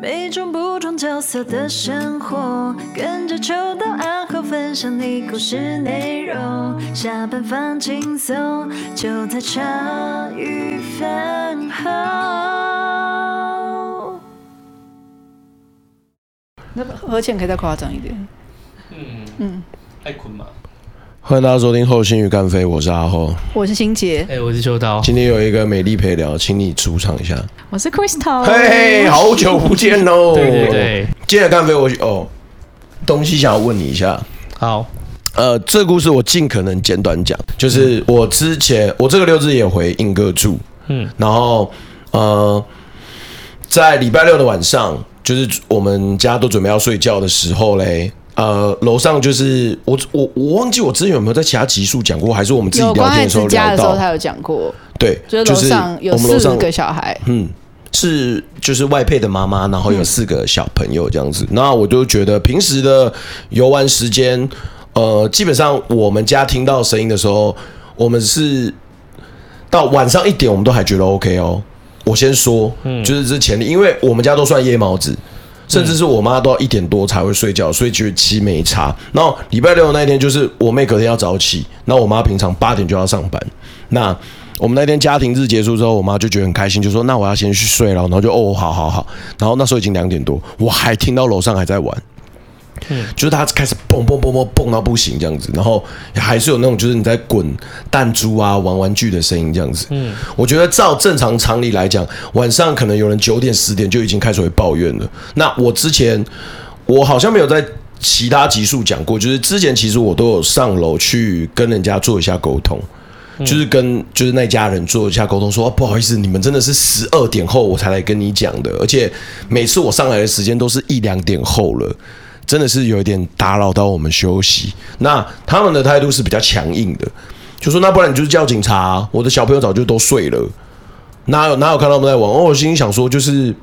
每种不同角色的生活，跟着秋到暗号分享你故事内容。下班放轻松，就在茶余饭后。那和弦可以再夸张一点。嗯嗯，爱困嘛。欢迎大家收听《后心与干飞》，我是阿后，我是欣洁，哎、欸，我是秋刀。今天有一个美丽陪聊，请你出场一下。我是 Crystal。嘿，好久不见喽！对对对，今天的干飞，我哦，东西想要问你一下。好，呃，这个故事我尽可能简短讲，就是我之前我这个六日也回英哥住，嗯，然后呃，在礼拜六的晚上，就是我们家都准备要睡觉的时候嘞。呃，楼上就是我我我忘记我之前有没有在其他集数讲过，还是我们自己聊天的时候聊到，他有讲过。对，就是楼上有四个小孩，嗯，是就是外配的妈妈，然后有四个小朋友这样子。那、嗯、我就觉得平时的游玩时间，呃，基本上我们家听到声音的时候，我们是到晚上一点，我们都还觉得 OK 哦。我先说，嗯，就是这前提，因为我们家都算夜猫子。甚至是我妈都要一点多才会睡觉，所以觉得其实没差。然后礼拜六那一天就是我妹隔天要早起，那我妈平常八点就要上班。那我们那天家庭日结束之后，我妈就觉得很开心，就说：“那我要先去睡了。”然后就哦，好好好。然后那时候已经两点多，我还听到楼上还在玩。嗯，就是他开始蹦蹦蹦蹦蹦到不行这样子，然后还是有那种就是你在滚弹珠啊、玩玩具的声音这样子。嗯，我觉得照正常常理来讲，晚上可能有人九点十点就已经开始会抱怨了。那我之前我好像没有在其他集数讲过，就是之前其实我都有上楼去跟人家做一下沟通，就是跟就是那家人做一下沟通说，说不好意思，你们真的是十二点后我才来跟你讲的，而且每次我上来的时间都是一两点后了。真的是有一点打扰到我们休息。那他们的态度是比较强硬的，就说那不然你就是叫警察啊，我的小朋友早就都睡了，哪有哪有看到他们在玩？哦，我心里想说，就是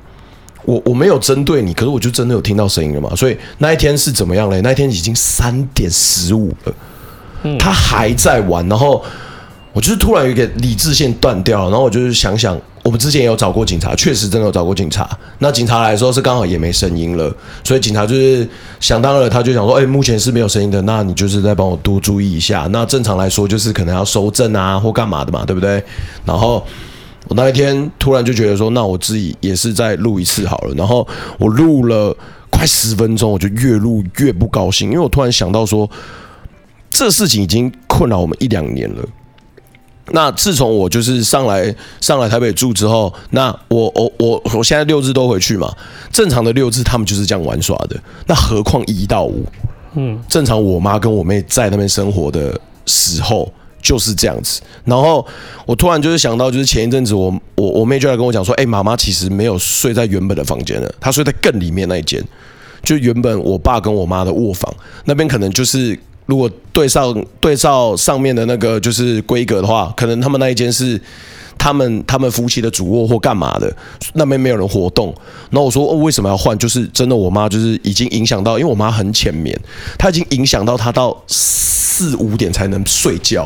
我我没有针对你，可是我就真的有听到声音了嘛。所以那一天是怎么样嘞？那一天已经三点十五了，他还在玩，然后我就是突然有一个理智线断掉，然后我就是想想。我们之前有找过警察，确实真的有找过警察。那警察来的时候是刚好也没声音了，所以警察就是想当然，他就想说：“哎，目前是没有声音的，那你就是再帮我多注意一下。”那正常来说就是可能要收证啊或干嘛的嘛，对不对？然后我那一天突然就觉得说：“那我自己也是再录一次好了。”然后我录了快十分钟，我就越录越不高兴，因为我突然想到说，这事情已经困扰我们一两年了。那自从我就是上来上来台北住之后，那我我我我现在六日都回去嘛。正常的六日他们就是这样玩耍的，那何况一到五，嗯，正常我妈跟我妹在那边生活的时候就是这样子。然后我突然就是想到，就是前一阵子我我我妹就来跟我讲说，哎，妈妈其实没有睡在原本的房间了，她睡在更里面那一间，就原本我爸跟我妈的卧房那边，可能就是。如果对照对照上面的那个就是规格的话，可能他们那一间是他们他们夫妻的主卧或干嘛的，那边没有人活动。然后我说哦，为什么要换？就是真的，我妈就是已经影响到，因为我妈很浅眠，她已经影响到她到四五点才能睡觉，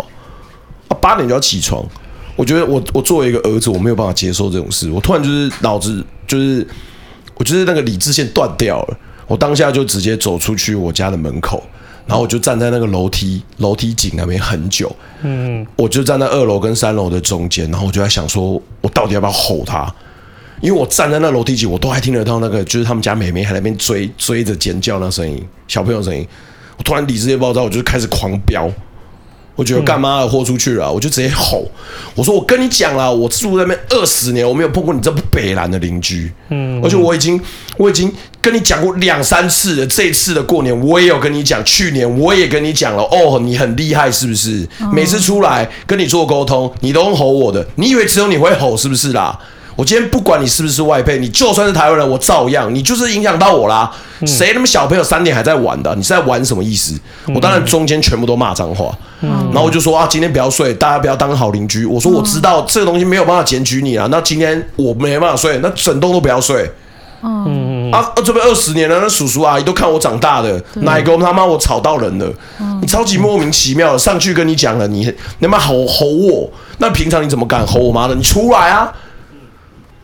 啊八点就要起床。我觉得我我作为一个儿子，我没有办法接受这种事。我突然就是脑子就是我就是那个理智线断掉了，我当下就直接走出去我家的门口。然后我就站在那个楼梯楼梯井那边很久，嗯，我就站在二楼跟三楼的中间，然后我就在想说，我到底要不要吼他？因为我站在那楼梯井，我都还听得到那个，就是他们家妹妹还在那边追追着尖叫那声音，小朋友声音。我突然理智也爆炸，我就开始狂飙。我觉得干嘛豁出去了，啊，我就直接吼，我说我跟你讲了，我住在那边二十年，我没有碰过你这么北烂的邻居，嗯，而且我已经我已经跟你讲过两三次了，这次的过年我也有跟你讲，去年我也跟你讲了，哦，你很厉害是不是？每次出来跟你做沟通，你都吼我的，你以为只有你会吼是不是啦？我今天不管你是不是外配，你就算是台湾人，我照样，你就是影响到我啦。谁他妈小朋友三点还在玩的？你是在玩什么意思？我当然中间全部都骂脏话，嗯然后我就说啊，今天不要睡，大家不要当好邻居。我说我知道这个东西没有办法检举你啊，那今天我没办法睡，那整栋都不要睡。嗯啊，这边二十年了，那叔叔阿姨都看我长大的，哪一个他妈我吵到人了？你超级莫名其妙的上去跟你讲了，你你妈吼吼我，那平常你怎么敢吼我妈的？你出来啊！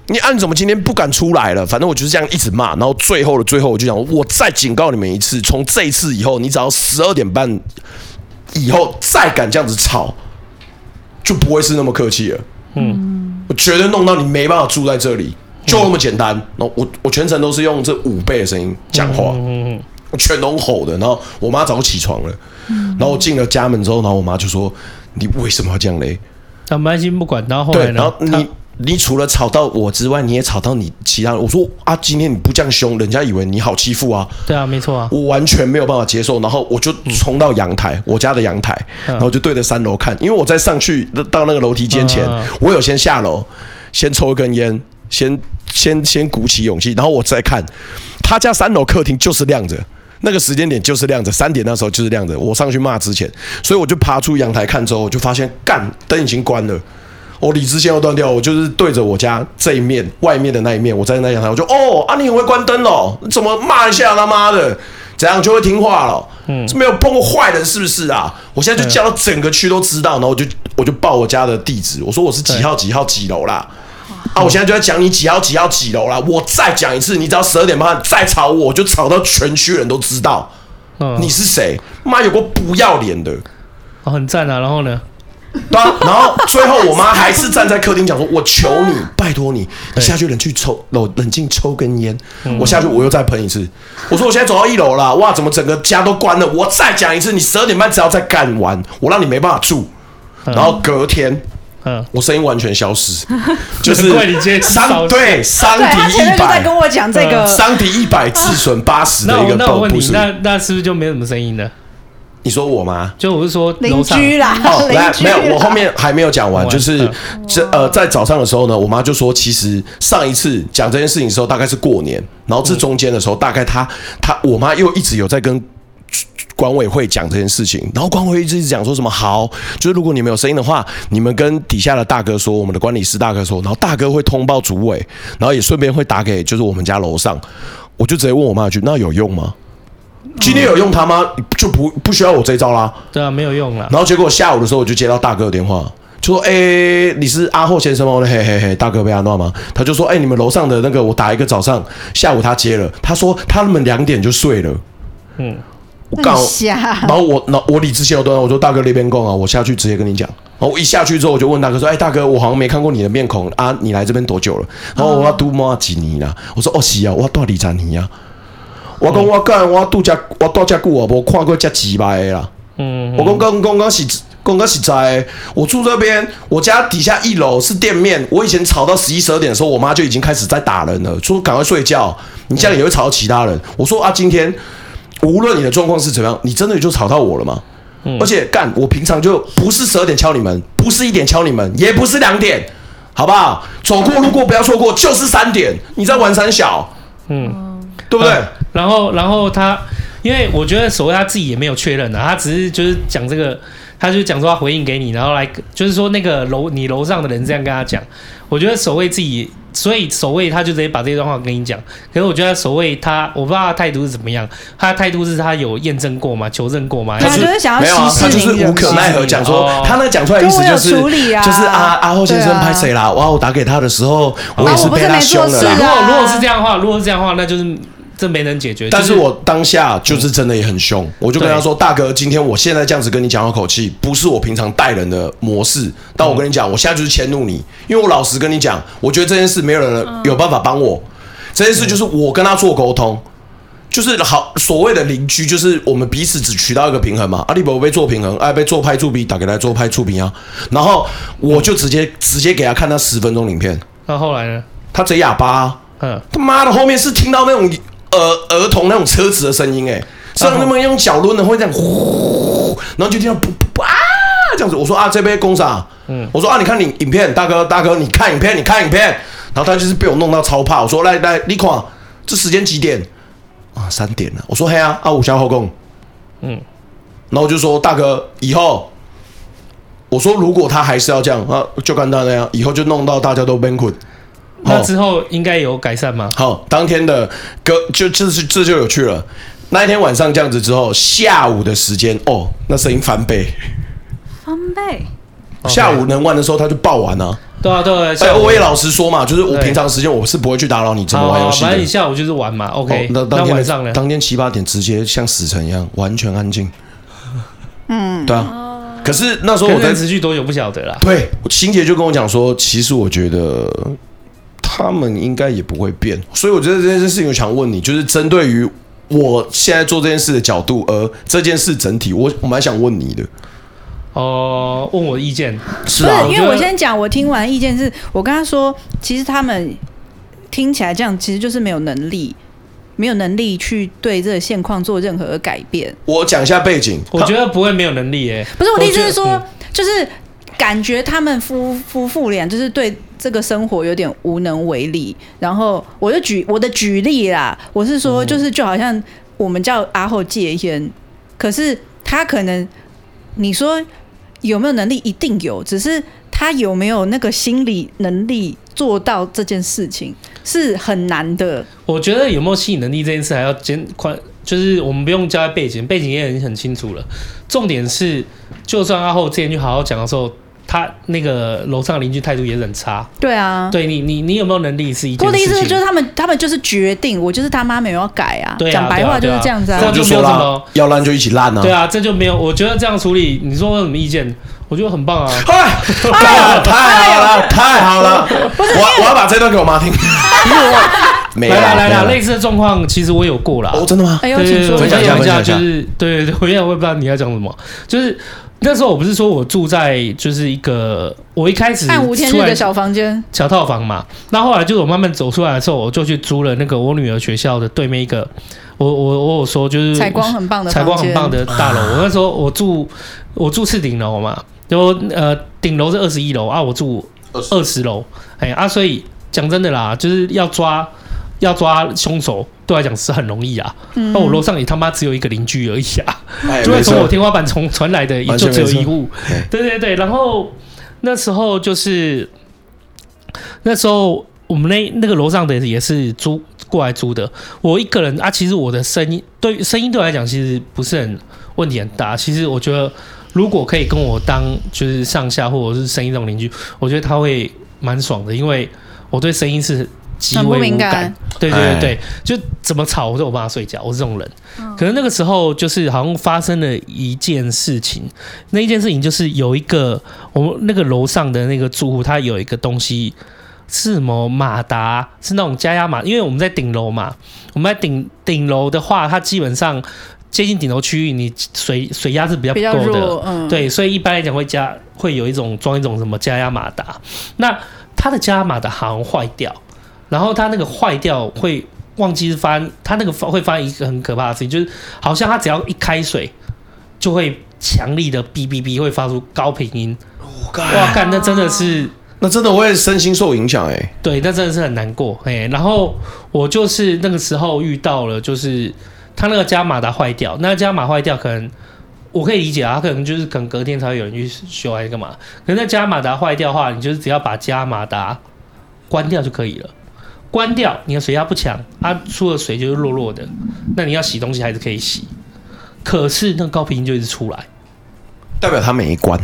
你按、啊、怎么今天不敢出来了？反正我就是这样一直骂，然后最后的最后，我就讲，我再警告你们一次，从这一次以后，你只要十二点半以后再敢这样子吵，就不会是那么客气了。嗯，我绝对弄到你没办法住在这里，就那么简单。然后我我全程都是用这五倍的声音讲话，嗯，我全都吼的。然后我妈早就起床了，然后我进了家门之后，然后我妈就说：“你为什么要这样嘞？”他蛮心不管，然后后来呢？然后你。你除了吵到我之外，你也吵到你其他人。我说啊，今天你不这样凶，人家以为你好欺负啊。对啊，没错啊，我完全没有办法接受。然后我就冲到阳台，我家的阳台，然后就对着三楼看，因为我在上去到那个楼梯间前，我有先下楼，先抽一根烟，先先先鼓起勇气，然后我再看他家三楼客厅就是亮着，那个时间点就是亮着，三点那时候就是亮着。我上去骂之前，所以我就爬出阳台看之后，我就发现干灯已经关了。我理智线要断掉，我就是对着我家这一面外面的那一面，我站在那阳台，我就哦，啊，你很会关灯哦，怎么骂一下他妈的，怎样就会听话了？嗯，是没有碰过坏人是不是啊？我现在就叫到整个区都知道，然后我就我就报我家的地址，我说我是几号几号几楼啦，啊，我现在就在讲你几号几号几楼啦，我再讲一次，你只要十二点半再吵我，我就吵到全区人都知道，你是谁？妈有个不要脸的，哦，很赞啊，然后呢？对啊，然后最后我妈还是站在客厅讲说：“我求你，拜托你，你下去冷去抽冷冷静抽根烟。”我下去我又再喷一次。我说：“我现在走到一楼了，哇，怎么整个家都关了？我再讲一次，你十二点半只要再干完，我让你没办法住。”然后隔天，嗯，我声音完全消失，就是伤对伤敌一百，跟我讲这个伤敌一百自损八十的一个。那我问你，那那是不是就没什么声音了？你说我吗？就我是说邻居啦。哦，来，没有，我后面还没有讲完。就是这呃，在早上的时候呢，我妈就说，其实上一次讲这件事情的时候，大概是过年，然后这中间的时候，大概她她我妈又一直有在跟管委会讲这件事情，然后管委会一直讲说什么好，就是如果你们有声音的话，你们跟底下的大哥说，我们的管理师大哥说，然后大哥会通报主委，然后也顺便会打给就是我们家楼上，我就直接问我妈一句，那有用吗？今天有用他吗？就不不需要我这一招啦。对啊，没有用了。然后结果下午的时候，我就接到大哥的电话，就说：“哎、欸，你是阿霍先生吗？”嘿嘿嘿，大哥被安诺吗？他就说：“哎、欸，你们楼上的那个，我打一个早上，下午他接了。他说他们两点就睡了。”嗯，我刚，然后我那我理智线有断，我说：“大哥那边供啊，我下去直接跟你讲。”然后我一下去之后，我就问大哥说：“哎、欸，大哥，我好像没看过你的面孔啊，你来这边多久了？”然后我要多摸几年了。我说：“哦，是啊，我多里长尼啊。”我讲我干，我度假，我度假久啊，无看过这几百的啦。嗯，我讲刚刚刚是刚刚实在，我住这边，我家底下一楼是店面。我以前吵到十一十二点的时候，我妈就已经开始在打人了，说赶快睡觉。你这样也会吵到其他人。我说啊，今天无论你的状况是怎么样，你真的就吵到我了吗？嗯，而且干，我平常就不是十二点敲你们，不是一点敲你们，也不是两点，好不好？走过路过不要错过，就是三点。你在玩三小，嗯。对不对？嗯、然后，然后他，因为我觉得所谓他自己也没有确认的，他只是就是讲这个，他就讲说他回应给你，然后来就是说那个楼你楼上的人这样跟他讲。我觉得所谓自己，所以守卫他就直接把这段话跟你讲。可是我觉得守卫他，我不知道他态度是怎么样。他的态度是他有验证过吗？求证过吗？他就是想要没有啊，他就是无可奈何讲说，哦、他那讲出来的意思就是就是阿阿后先生拍谁啦？哇，我打给他的时候，我也是被他凶了。如果如果是这样的话，如果是这样的话，那就是。这没能解决，但是我当下就是真的也很凶，我就跟他说：“大哥，今天我现在这样子跟你讲的口气，不是我平常待人的模式。但我跟你讲，我现在就是迁怒你，因为我老实跟你讲，我觉得这件事没有人有办法帮我。这件事就是我跟他做沟通，就是好所谓的邻居，就是我们彼此只取到一个平衡嘛。阿里伯被做平衡，哎，被做拍触屏打给他做拍触屏啊。然后我就直接直接给他看他十分钟影片。那后来呢？他贼哑巴，嗯，他妈的后面是听到那种。”儿儿童那种车子的声音，哎，像他们用脚抡的会这样呼，然后就听到噗噗噗啊这样子。我说啊，这边工厂，嗯，我说啊，你看你影片，大哥大哥，你看影片，你看影片。然后他就是被我弄到超怕。我说来来，你看这时间几点啊？三点了。我说嘿啊啊，五小后宫，嗯，然后我就说大哥，以后我说如果他还是要这样啊，就跟他那样，以后就弄到大家都崩溃。那之后应该有改善吗？好，当天的隔就这是这就有趣了。那一天晚上这样子之后，下午的时间哦，那声音翻倍，翻倍。下午能玩的时候他就爆完了，对啊，对啊。哎，我也老实说嘛，就是我平常时间我是不会去打扰你怎么玩游戏的。反正你下午就是玩嘛，OK。那当天晚上呢？当天七八点直接像死神一样，完全安静。嗯，对啊。可是那时候我在持续多久不晓得啦。对，欣姐就跟我讲说，其实我觉得他们应该也不会变，所以我觉得这件事情我想问你，就是针对于我现在做这件事的角度，而这件事整体，我我蛮想问你的。哦、呃，问我的意见是啊，因为我先讲，我听完意见是，我跟他说，其实他们听起来这样，其实就是没有能力。没有能力去对这个现况做任何的改变。我讲一下背景，我觉得不会没有能力耶。不是我的意思是说，嗯、就是感觉他们夫夫妇俩就是对这个生活有点无能为力。然后我就举我的举例啦，我是说，就是就好像我们叫阿后戒烟，可是他可能你说有没有能力，一定有，只是他有没有那个心理能力做到这件事情。是很难的。我觉得有没有吸引能力这件事还要兼宽，就是我们不用交代背景，背景也很很清楚了。重点是，就算阿后之前去好好讲的时候，他那个楼上邻居态度也很差。对啊，对你你你有没有能力是一件事情。我的意思就是他们他们就是决定，我就是他妈没有要改啊。对啊，讲白话就是这样子啊。这样就没有什么要烂就一起烂啊。对啊，这就没有。我觉得这样处理，你说我有什么意见？我觉得很棒啊！太好了，太好了，太好了！我我要把这段给我妈听。来来来来，类似的状况其实我有过啦。哦，真的吗？哎呦，请说。分享一下，就是对对对，我现在我也不知道你要讲什么。就是那时候我不是说我住在就是一个我一开始暗无天日的小房间小套房嘛。那后来就是我慢慢走出来的时候，我就去租了那个我女儿学校的对面一个。我我我有说就是采光很棒的采光很棒的大楼。我那时候我住我住次顶楼嘛。就呃，顶楼是二十一楼啊，我住二十楼，哎啊，所以讲真的啦，就是要抓要抓凶手，对我来讲是很容易啊。那、嗯、我楼上也他妈只有一个邻居而已啊，哎、就会从我天花板从传来的也就只有一户。对对对，然后那时候就是那时候我们那那个楼上的也是租过来租的，我一个人啊，其实我的声音对声音对我来讲其实不是很问题很大，其实我觉得。如果可以跟我当就是上下或者是声音这种邻居，我觉得他会蛮爽的，因为我对声音是极为无感。敏感对对对对，就怎么吵我都有办法睡觉，我是这种人。可能那个时候就是好像发生了一件事情，那一件事情就是有一个我们那个楼上的那个住户，他有一个东西是什么马达，是那种加压马，因为我们在顶楼嘛，我们在顶顶楼的话，它基本上。接近顶楼区域，你水水压是比较不够的，嗯，对，所以一般来讲会加会有一种装一种什么加压马达。那它的加压马达好像坏掉，然后它那个坏掉会忘记是发，它那个会发生一个很可怕的事情，就是好像它只要一开水，就会强力的哔哔哔会发出高频音。哇，干，那真的是，那真的会身心受影响哎、欸。对，那真的是很难过哎。然后我就是那个时候遇到了，就是。他那个加马达坏掉，那个加马坏掉，可能我可以理解啊，他可能就是可能隔天才会有人去修还是干嘛。可是那加马达坏掉的话，你就是只要把加马达关掉就可以了。关掉，你的水压不强，它出的水就是弱弱的，那你要洗东西还是可以洗。可是那个高频就一直出来，代表它没关，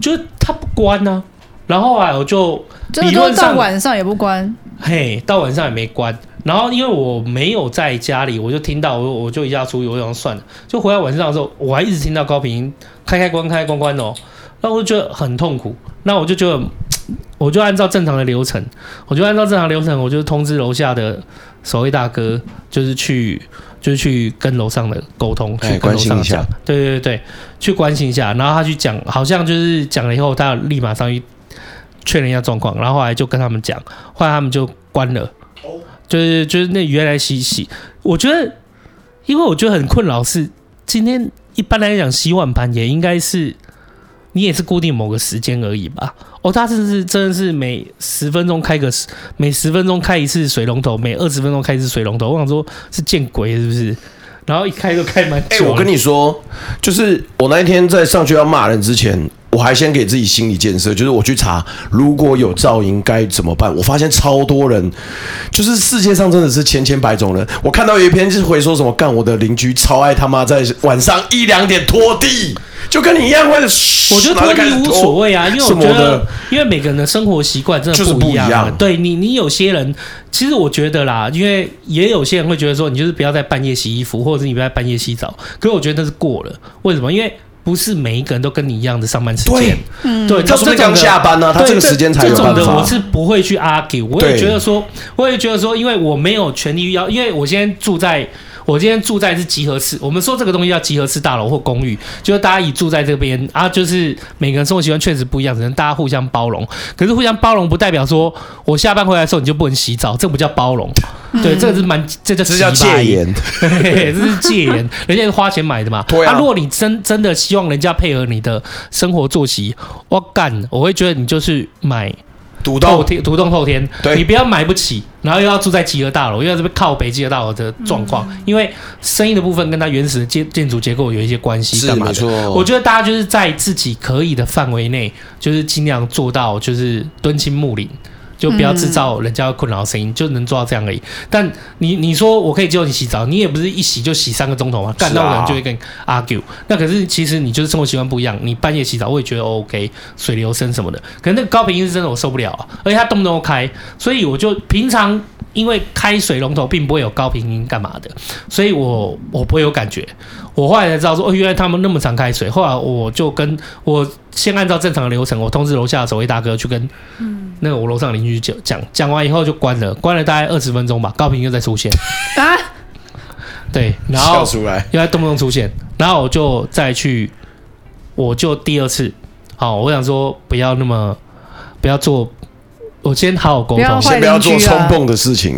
就是它不关呢、啊。然后啊，我就理论上到晚上也不关，嘿，到晚上也没关。然后因为我没有在家里，我就听到我我就一下出去，我想算了，就回来晚上的时候，我还一直听到高频音开开关开关关哦，那我就觉得很痛苦。那我就觉得，我就按照正常的流程，我就按照正常流程，我就通知楼下的守卫大哥，就是去就是去跟楼上的沟通，去跟楼上讲，对对对对，去关心一下。然后他去讲，好像就是讲了以后，他立马上去确认一下状况，然后后来就跟他们讲，后来他们就关了。就是就是那原来洗洗，我觉得，因为我觉得很困扰是，今天一般来讲洗碗盘也应该是，你也是固定某个时间而已吧？哦，他是是真的是每十分钟开个，每十分钟开一次水龙头，每二十分钟开一次水龙头，我想说是见鬼是不是？然后一开就开蛮久。哎、我跟你说，就是我那一天在上去要骂人之前。我还先给自己心理建设，就是我去查如果有噪音该怎么办。我发现超多人，就是世界上真的是千千百种人。我看到有一篇是回说什么，干我的邻居超爱他妈在晚上一两点拖地，就跟你一样会。我觉得拖地无所谓啊，因为我觉得，因为每个人的生活习惯真的不一样。啊。对你，你有些人，其实我觉得啦，因为也有些人会觉得说，你就是不要在半夜洗衣服，或者是你不要在半夜洗澡。可是我觉得那是过了，为什么？因为不是每一个人都跟你一样的上班时间，对，嗯，对，他是刚下班呢，他这个时间才有办法。这种的我是不会去 argue，我也觉得说，我也觉得说，因为我没有权利要，因为我现在住在。我今天住在是集合式，我们说这个东西叫集合式大楼或公寓，就是大家一住在这边啊，就是每个人生活习惯确实不一样，只能大家互相包容。可是互相包容不代表说我下班回来的时候你就不能洗澡，这不叫包容。对，这个是蛮，这叫这叫戒严，这是戒严，人家是花钱买的嘛。对啊，啊，如果你真真的希望人家配合你的生活作息，我干，我会觉得你就是买。独栋天，独栋后天，你不要买不起，然后又要住在集合大楼，又要这边靠北集合大楼的状况，嗯、因为生意的部分跟它原始的建建筑结构有一些关系，干嘛的？我觉得大家就是在自己可以的范围内，就是尽量做到，就是敦亲睦邻。就不要制造人家困扰的声音，嗯，就能做到这样而已。但你你说我可以教你洗澡，你也不是一洗就洗三个钟头嘛，干到人就会跟你 argue。那可是其实你就是生活习惯不一样，你半夜洗澡我也觉得 OK，水流声什么的。可是那个高频音是真的我受不了啊，而且它动不动开，所以我就平常因为开水龙头并不会有高频音干嘛的，所以我我不会有感觉。我后来才知道说，哦，原来他们那么常开水。后来我就跟我先按照正常的流程，我通知楼下的守卫大哥去跟那个我楼上邻居讲讲，讲完以后就关了，关了大概二十分钟吧，高频又再出现啊，对，然后又在动不动出现，然后我就再去，我就第二次，好，我想说不要那么不要做，我先好好沟通，先不要做冲动的事情。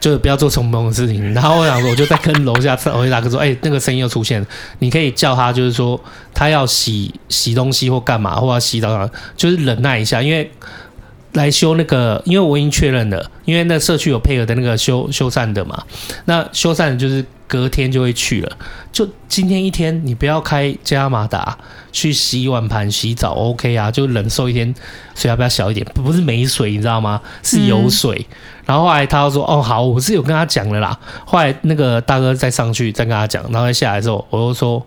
就是不要做冲动的事情，然后我想说，我就在跟楼下楼下大哥说，哎、那个声音又出现了，你可以叫他，就是说他要洗洗东西或干嘛，或要洗澡，就是忍耐一下，因为来修那个，因为我已经确认了，因为那社区有配合的那个修修缮的嘛，那修缮就是。隔天就会去了，就今天一天，你不要开加马达去洗碗盘、洗澡，OK 啊？就忍受一天，水要不要小一点？不是没水，你知道吗？是有水。嗯、然后后来他又说：“哦，好，我是有跟他讲了啦。”后来那个大哥再上去再跟他讲，然后再下来之后，我又说，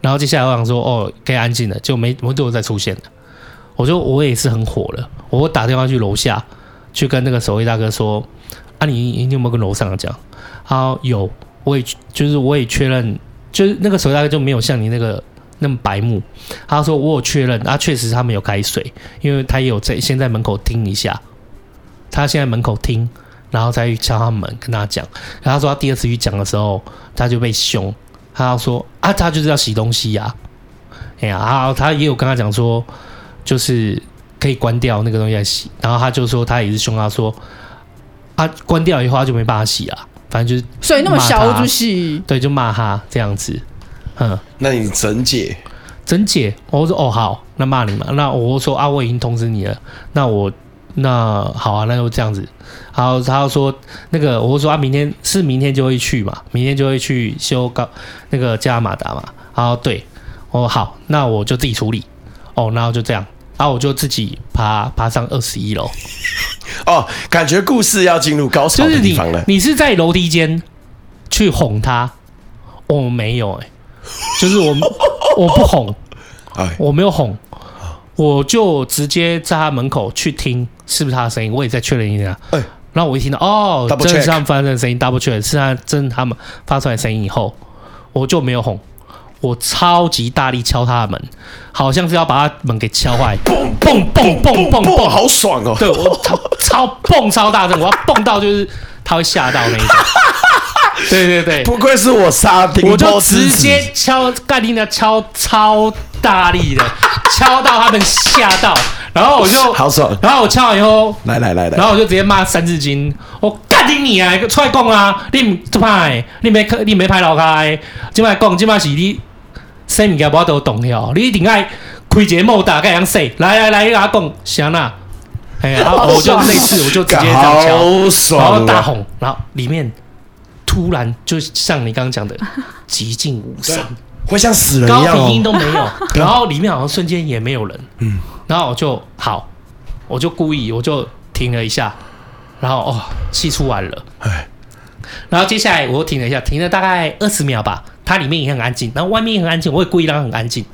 然后接下来我想说：“哦，可以安静了。”就没没对我再出现了。我就我也是很火了，我打电话去楼下去跟那个守卫大哥说：“啊，你你有没有跟楼上讲？”他有。我也就是我也确认，就是那个时候大概就没有像你那个那么白目。他说我有确认，啊，确实他没有开水，因为他也有在先在门口听一下，他先在门口听，然后再去敲他门跟他讲。然后他说他第二次去讲的时候，他就被凶，他说啊，他就是要洗东西呀，啊，哎呀，然后他也有跟他讲说，就是可以关掉那个东西来洗，然后他就说他也是凶他说，啊，关掉以后他就没办法洗了。反正就是所以那么小就洗，对，就骂他这样子。嗯，那你整解？整解？我说哦好，那骂你嘛。那我说啊，我已经通知你了。那我那好啊，那就这样子。然后他又说那个，我说啊，明天是明天就会去嘛，明天就会去修高那个加马达嘛。然后对，我说好，那我就自己处理。哦，然后就这样。然后我就自己爬爬上二十一楼。哦，感觉故事要进入高潮的地方了。就是、你，你是在楼梯间去哄他？我、哦、没有哎、欸，就是我我不哄，我没有哄，我就直接在他门口去听是不是他的声音，我也再确认一下。哎然后我一听到哦，真的是他们发出来的声音，double check 是他真他们发出来的声音以后，我就没有哄。我超级大力敲他的门，好像是要把他门给敲坏，蹦蹦蹦蹦蹦蹦，好爽哦！对我超超蹦超大声，我要蹦到就是他会吓到那一种。对对对，不愧是我沙丁，我就直接敲盖丁的敲超大力的，敲到他们吓到，然后我就好爽。然后我敲完以后，来来来来，然后我就直接骂三字经，我盖丁你啊，出来讲啊，你唔拍，你没你没拍老开，今麦讲今麦是你。生物件无都动摇，你一定爱开一个莫大盖样说，来来来，你阿讲啥呐？哎，然后我就那次我就直接这样敲，然后大吼，然后里面突然就像你刚刚讲的，寂静无声，会像死人一样、哦，高频音都没有，然后里面好像瞬间也没有人，嗯，然后我就好，我就故意我就停了一下，然后哦气出完了，哎，然后接下来我又停了一下，停了大概二十秒吧，它里面也很安静，然后外面也很安静，我也故意让它很安静，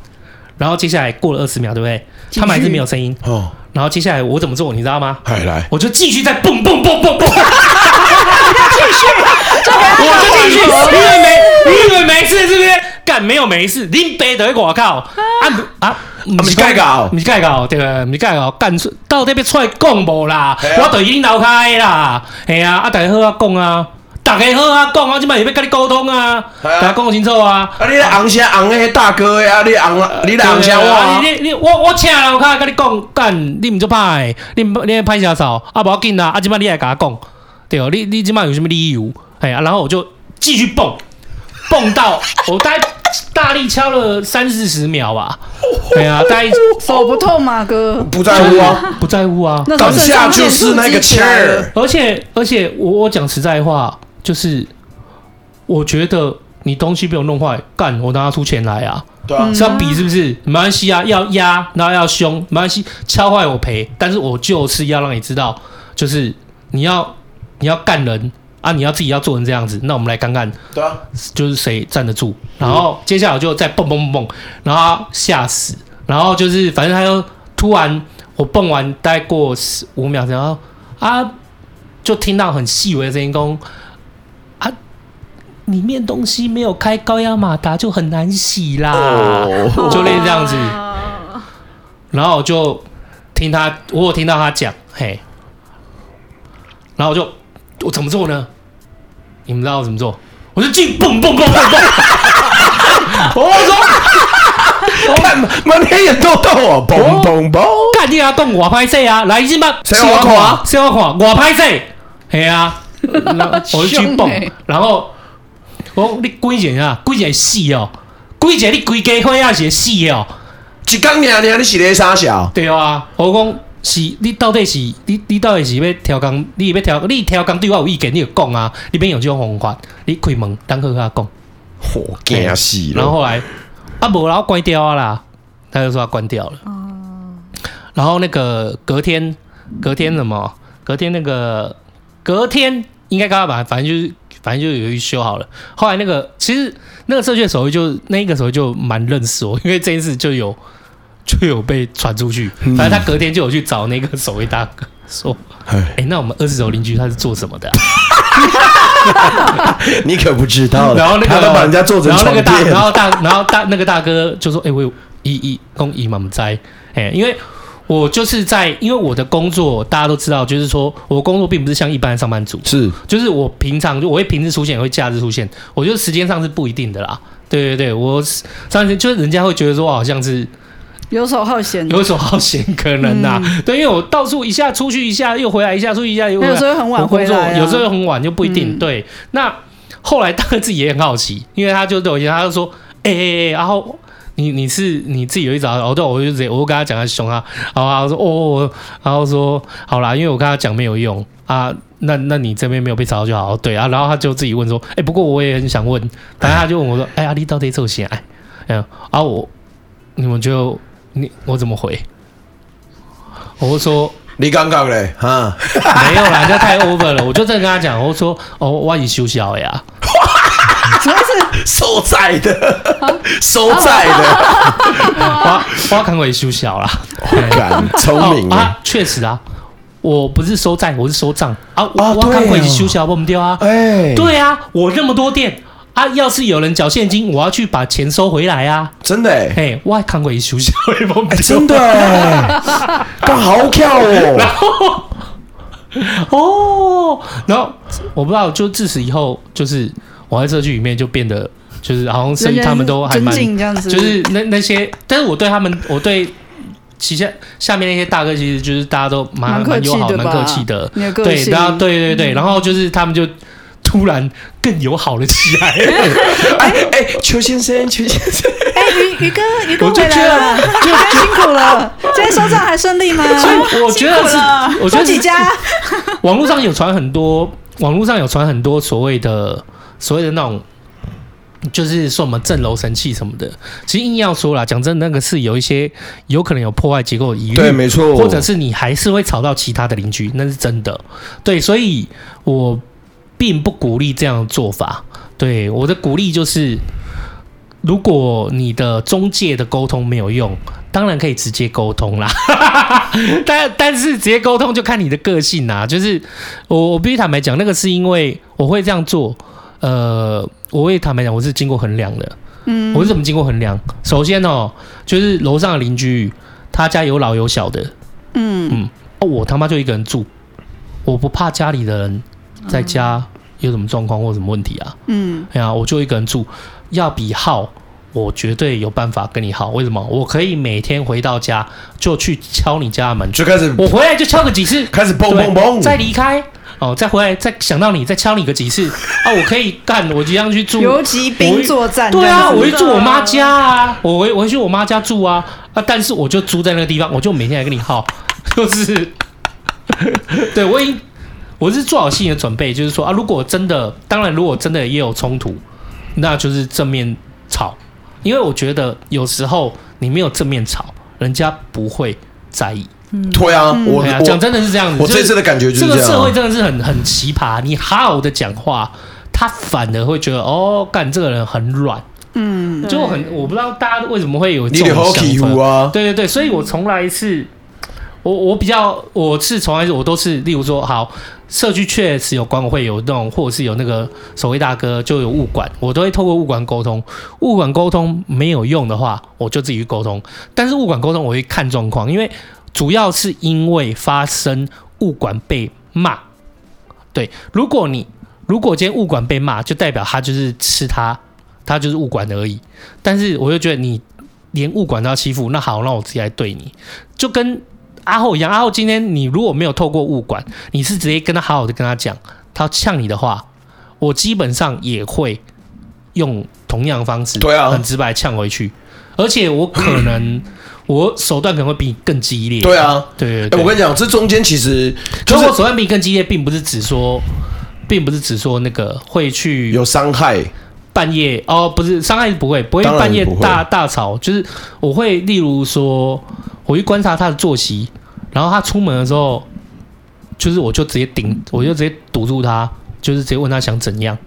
然后接下来过了二十秒，对不对？他们还是没有声音哦，然后接下来我怎么做，你知道吗？来来，我就继续在蹦蹦蹦蹦蹦，继续，我就继续，因为没，你以为没事是不是？干没有没事，林北的我靠啊啊！不是盖搞，不是盖搞，对吧？不是盖搞，干出到底要出来讲无啦？我都已经闹开啦，系啊！啊，大家好啊，讲啊，大家好啊，讲啊，即摆又要跟你沟通啊，大家讲清楚啊！啊，你咧昂声昂那些大哥啊，你红啊，你来红声我，你你我我请楼卡跟你讲，干你唔做歹，你你拍啥扫？啊，无要紧啦，啊，即摆你来甲我讲，对哦，你你即摆有什么理由？哎啊，然后我就继续蹦。蹦到我大大力敲了三四十秒吧，对啊，大概手不痛吗？哥不在乎啊，不在乎啊，当下就是那个气儿。而且而且我我讲实在话，就是我觉得你东西被我弄坏，干我拿出钱来啊，对啊，是要比是不是？没关系啊，要压然后要凶，没关系，敲坏我赔，但是我就是要让你知道，就是你要你要干人。啊！你要自己要做成这样子，那我们来看看，对啊，就是谁站得住。然后接下来我就再蹦蹦蹦蹦，然后吓死，然后就是反正他又突然我蹦完大概过十五秒，然后啊，就听到很细微的声音，说啊，里面东西没有开高压马达就很难洗啦，哦、就类似这样子。然后我就听他，我有听到他讲，嘿，然后我就。我怎么做呢？你们知道我怎么做？我就进蹦蹦蹦蹦蹦。我说，我看满天眼豆豆啊，蹦蹦蹦。干你啊，动我拍摄啊，来一把，谁我看？谁我看？我拍摄。嘿啊，我就去蹦。然后我你规件啊，规件死哦，规件你规家伙也是死哦。一刚娘娘你是咧三小？对啊，我讲。是你到底是你你到底是要调工？你要调你调工对我有意见，你就讲啊！你免用这种方法，你开门等好他讲。好惊死了！然后后来啊，无然后关掉啊啦，他就说他关掉了。哦。然后那个隔天，隔天什么？隔天那个隔天应该刚刚吧，反正就是反正就有一修好了。后来那个其实那个社区的守卫就那个时候就蛮认识我，因为这件事就有。就有被传出去，反正他隔天就有去找那个守卫大哥说：“哎、欸，那我们二十楼邻居他是做什么的、啊？” 你可不知道。然后那个，他把人家做成床垫。然后大，然后大那个大哥就说：“哎、欸，我有一一公一满在。”哎，因为我就是在，因为我的工作大家都知道，就是说我工作并不是像一般的上班族，是，就是我平常就我会平日出现，也会假日出现，我觉得时间上是不一定的啦。对对对，我上次就是人家会觉得说我好像是。游手好闲，游手好闲可能呐、啊，嗯、对，因为我到处一下出去一下又回来，一下出去一下又回来，有时候很晚回来，有时候很晚就不一定。嗯、对，那后来大哥自己也很好奇，因为他就对我讲，他就说，哎、欸，然后你你是你自己有一招，哦对，我就直接我就跟他讲他凶啊，然后他说哦，然后说好啦，因为我跟他讲没有用啊，那那你这边没有被找到就好，对啊，然后他就自己问说，哎、欸，不过我也很想问，反正他就问我说，哎呀，你到底做啥？嗯，啊我你们就。你我怎么回？我说你刚刚嘞，哈，没有啦，这太 over 了。我就这样跟他讲，我说哦，我已经休息了呀。什么是收债的？收债的？我我看过也休息了啦。敢聪明啊！确实啊，我不是收债，我是收账啊。我我看过也休息了，我们丢啊。哎，对啊，我那么多店。啊！要是有人缴现金，我要去把钱收回来啊！真的哎，嘿，我还看过一出小真的哎，刚好跳哦。然后，哦，然后我不知道，就自此以后，就是我在社区里面就变得，就是好像生意他们都还蛮，就是那那些，但是我对他们，我对旗下下面那些大哥，其实就是大家都蛮蛮友好、蛮客气的。对，然后对对对，然后就是他们就。突然更友好了起来。哎哎，邱先生，邱先生，哎，于于哥，于哥回来了，今天辛苦了。今天收账还顺利吗？所以我觉得是，我觉得几家。网络上有传很多，网络上有传很多所谓的所谓的那种就是说我们震楼神器什么的，其实硬要说啦，讲真的，那个是有一些有可能有破坏结构的疑虑，对，没错，或者是你还是会吵到其他的邻居，那是真的。对，所以我并不鼓励这样的做法。对，我的鼓励就是，如果你的中介的沟通没有用，当然可以直接沟通啦。但但是直接沟通就看你的个性啦。就是我我必须坦白讲，那个是因为我会这样做，呃。我会坦白讲，我是经过衡量的。嗯，我是怎么经过衡量？首先哦，就是楼上的邻居，他家有老有小的。嗯嗯，哦，我他妈就一个人住，我不怕家里的人在家有什么状况或什么问题啊。嗯，哎呀，我就一个人住，要比耗，我绝对有办法跟你耗。为什么？我可以每天回到家就去敲你家的门，就开始我回来就敲个几次，开始蹦蹦蹦，再离开。哦，再回来，再想到你，再敲你个几次啊！我可以干，我即将去住游击兵作战。对啊，我会住我妈家啊，我回我回去我妈家住啊啊！但是我就住在那个地方，我就每天来跟你耗，就是 对我已经我是做好心理的准备，就是说啊，如果真的，当然如果真的也有冲突，那就是正面吵，因为我觉得有时候你没有正面吵，人家不会在意。对啊，我讲真的是这样子。我这次的感觉就是这个社会真的是很很奇葩。你好好的讲话，他反而会觉得哦，干这个人很软。嗯，就很我不知道大家为什么会有这种想法啊。对对对，所以我从来是，我我比较我是从来是我都是，例如说，好，社区确实有管委会有那种，或者是有那个守卫大哥就有物管，我都会透过物管沟通。物管沟通没有用的话，我就自己去沟通。但是物管沟通我会看状况，因为。主要是因为发生物管被骂，对，如果你如果今天物管被骂，就代表他就是吃他，他就是物管而已。但是我就觉得你连物管都要欺负，那好，那我直接来对你，就跟阿后一样。阿后今天你如果没有透过物管，你是直接跟他好好的跟他讲，他呛你的话，我基本上也会用同样的方式，对啊，很直白呛回去，而且我可能。我手段可能会比你更激烈。对啊，对我跟你讲，这中间其实就是我手段比你更激烈，并不是指说，并不是指说那个会去有伤害。半夜哦，不是伤害不会，不会半夜大大吵，就是我会例如说，我去观察他的作息，然后他出门的时候，就是我就直接顶，我就直接堵住他，就是直接问他想怎样。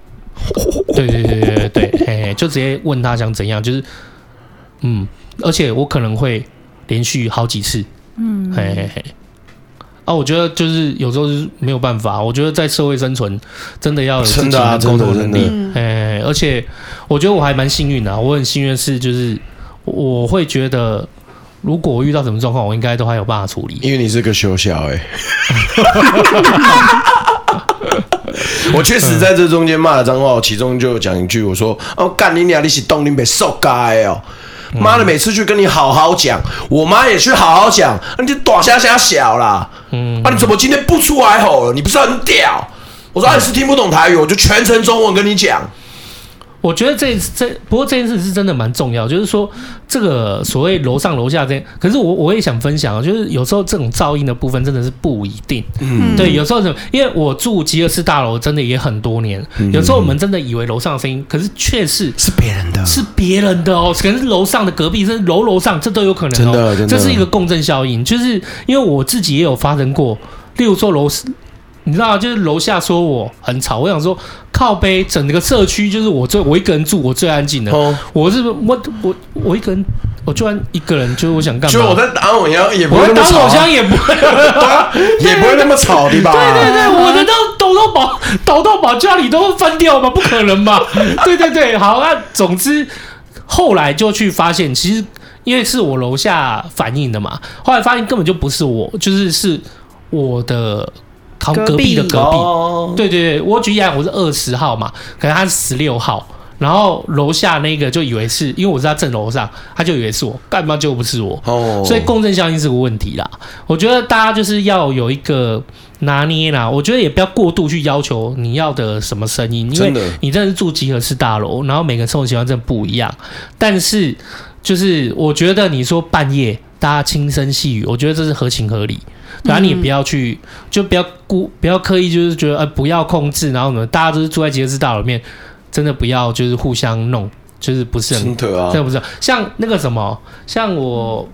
对对对对对对，嘿嘿，就直接问他想怎样，就是嗯，而且我可能会。连续好几次，嗯，嘿嘿嘿，啊，我觉得就是有时候是没有办法。我觉得在社会生存，真的要有自己的沟通能力，哎，而且我觉得我还蛮幸运的，我很幸运的是，就是我会觉得，如果我遇到什么状况，我应该都还有办法处理。因为你是个修小哎，我确实在这中间骂了脏话，我其中就讲一句，我说：“哦，干你娘，你是东林北受该哦。”妈的，每次去跟你好好讲，我妈也去好好讲，你就短虾虾小啦。嗯，啊，你怎么今天不出来吼了？你不是很屌？我说，啊，你是听不懂台语，我就全程中文跟你讲。我觉得这这不过这件事是真的蛮重要，就是说这个所谓楼上楼下这，可是我我也想分享，就是有时候这种噪音的部分真的是不一定。嗯，对，有时候什么，因为我住吉尔斯大楼真的也很多年，有时候我们真的以为楼上的声音，可是却是是别人的，是别人的哦，可能是楼上的隔壁，甚至楼楼上，这都有可能哦。真的，这是一个共振效应，就是因为我自己也有发生过，例如说楼。你知道，就是楼下说我很吵，我想说靠背，整个社区就是我最我一个人住，我最安静的。哦，我是我我我一个人，我居然一个人，就是我想干嘛？就我在打手枪也不会那么吵，打手枪也不会，也不会那么吵，对吧？对对对，我的都抖到把抖到把家里都翻掉吗？不可能吧？对对对，好，那总之后来就去发现，其实因为是我楼下反映的嘛，后来发现根本就不是我，就是是我的。靠隔壁的隔壁，对对对，我举例来，我是二十号嘛，可能他是十六号，然后楼下那个就以为是因为我是在正楼上，他就以为是我，干嘛就不是我，所以共振效应是个问题啦。我觉得大家就是要有一个拿捏啦，我觉得也不要过度去要求你要的什么声音，因为你真的是住集合式大楼，然后每个生活习惯真的不一样。但是就是我觉得你说半夜大家轻声细语，我觉得这是合情合理。然后你也不要去，就不要故不要刻意，就是觉得呃不要控制，然后呢，大家都是住在集合式大楼里面，真的不要就是互相弄，就是不是很，真的啊，真的不是像那个什么，像我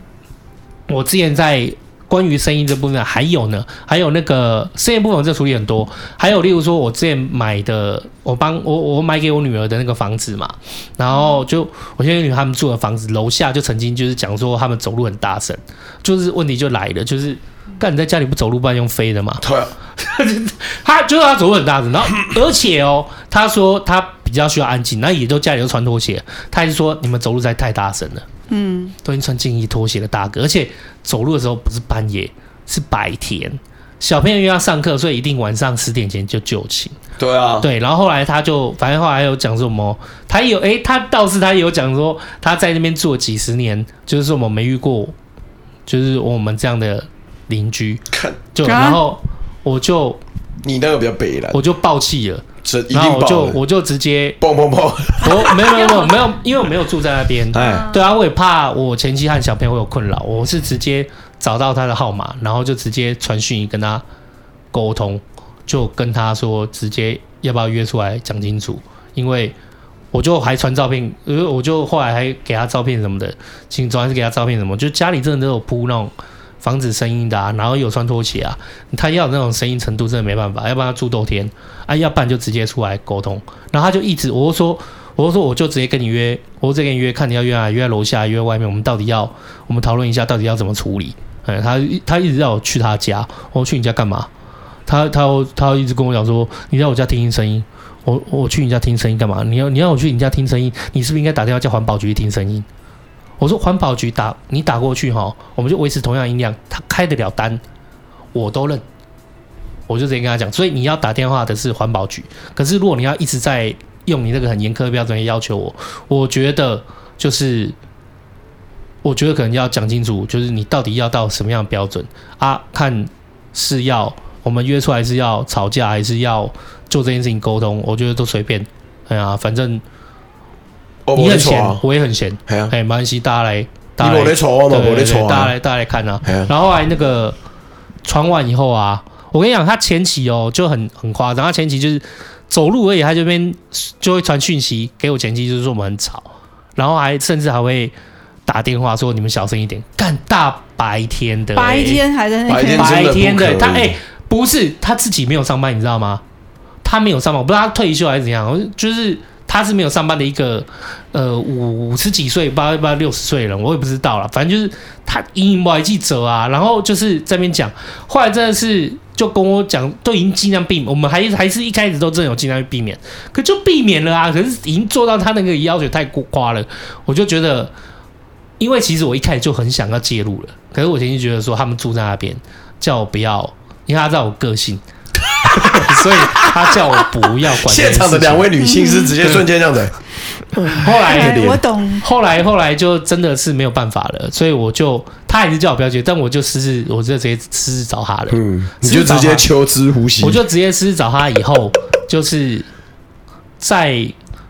我之前在。关于声音这部分，还有呢，还有那个声音部分，这处理很多。还有例如说，我之前买的，我帮我我买给我女儿的那个房子嘛，然后就我现在女儿他们住的房子楼下就曾经就是讲说他们走路很大声，就是问题就来了，就是干你在家里不走路，不然用飞的嘛？对啊，他就是他走路很大声，然后 而且哦，他说他比较需要安静，那也都家里都穿拖鞋，他还是说你们走路在太大声了。嗯，都已经穿静衣拖鞋的大哥，而且走路的时候不是半夜，是白天。小朋友又要上课，所以一定晚上十点前就就寝。对啊，对。然后后来他就，反正后来有讲什么，他有哎，他倒是他有讲说他在那边住了几十年，就是说我们没遇过，就是我们这样的邻居。看，就然后我就你那个比较北了，我就爆气了。然后我就我就直接砰砰砰！我 没有没有没有没有，因为我没有住在那边。哎，对啊，我也怕我前妻和小朋友会有困扰，我是直接找到他的号码，然后就直接传讯跟他沟通，就跟他说直接要不要约出来讲清楚。因为我就还传照片，呃，我就后来还给他照片什么的，请总还是给他照片什么，就家里真的都有铺那种。防止声音的啊，然后有穿拖鞋啊，他要那种声音程度真的没办法，要不然他住多天啊，要不然就直接出来沟通。然后他就一直，我就说，我就说，我就直接跟你约，我就直接跟你约，看你要约啊，约在楼下，约在外面，我们到底要，我们讨论一下到底要怎么处理。哎，他他一直要我去他家，我去你家干嘛？他他他一直跟我讲说，你在我家听听声音，我我去你家听声音干嘛？你要你要我去你家听声音，你是不是应该打电话叫环保局听声音？我说环保局打你打过去哈，我们就维持同样音量，他开得了单，我都认，我就直接跟他讲，所以你要打电话的是环保局，可是如果你要一直在用你那个很严苛的标准要求我，我觉得就是，我觉得可能要讲清楚，就是你到底要到什么样的标准啊？看是要我们约出来是要吵架，还是要做这件事情沟通？我觉得都随便，哎呀，反正。你很闲，我也很闲，哎，没关系，大家来，大家来，大家来，大家来看啊。然后后来那个传完以后啊，我跟你讲，他前期哦就很很夸张，他前期就是走路而已，他这边就会传讯息给我前期，就是说我们很吵，然后还甚至还会打电话说你们小声一点。干大白天的，白天还在那边，白天的，他哎，不是他自己没有上班，你知道吗？他没有上班，我不知道他退休还是怎样，就是。他是没有上班的一个，呃，五十几岁，八八六十岁了，我也不知道了。反正就是他隐瞒记者啊，然后就是在那边讲。后来真的是就跟我讲，都已经尽量避免，我们还还是一开始都真的有尽量去避免，可就避免了啊。可是已经做到他那个要求太过夸了，我就觉得，因为其实我一开始就很想要介入了，可是我前期觉得说他们住在那边，叫我不要，因为他知道我个性。所以他叫我不要管。现场的两位女性是直接瞬间这样子。后来我懂。后来后来就真的是没有办法了，所以我就他还是叫我不要接，但我就私自，我就直接私自找他了。嗯，你就直接求之呼吸。我就直接私自找他以后，就是在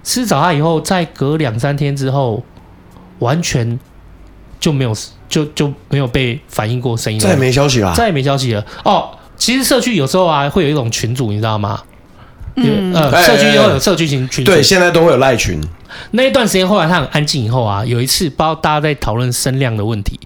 私自找他以后，再隔两三天之后，完全就没有就就没有被反映过声音，再也没消息了，再也没消息了。哦。其实社区有时候啊，会有一种群组，你知道吗？嗯，呃，社区又有社区群群组。对，现在都会有赖群。那一段时间，后来他很安静，以后啊，有一次，不知道大家在讨论声量的问题，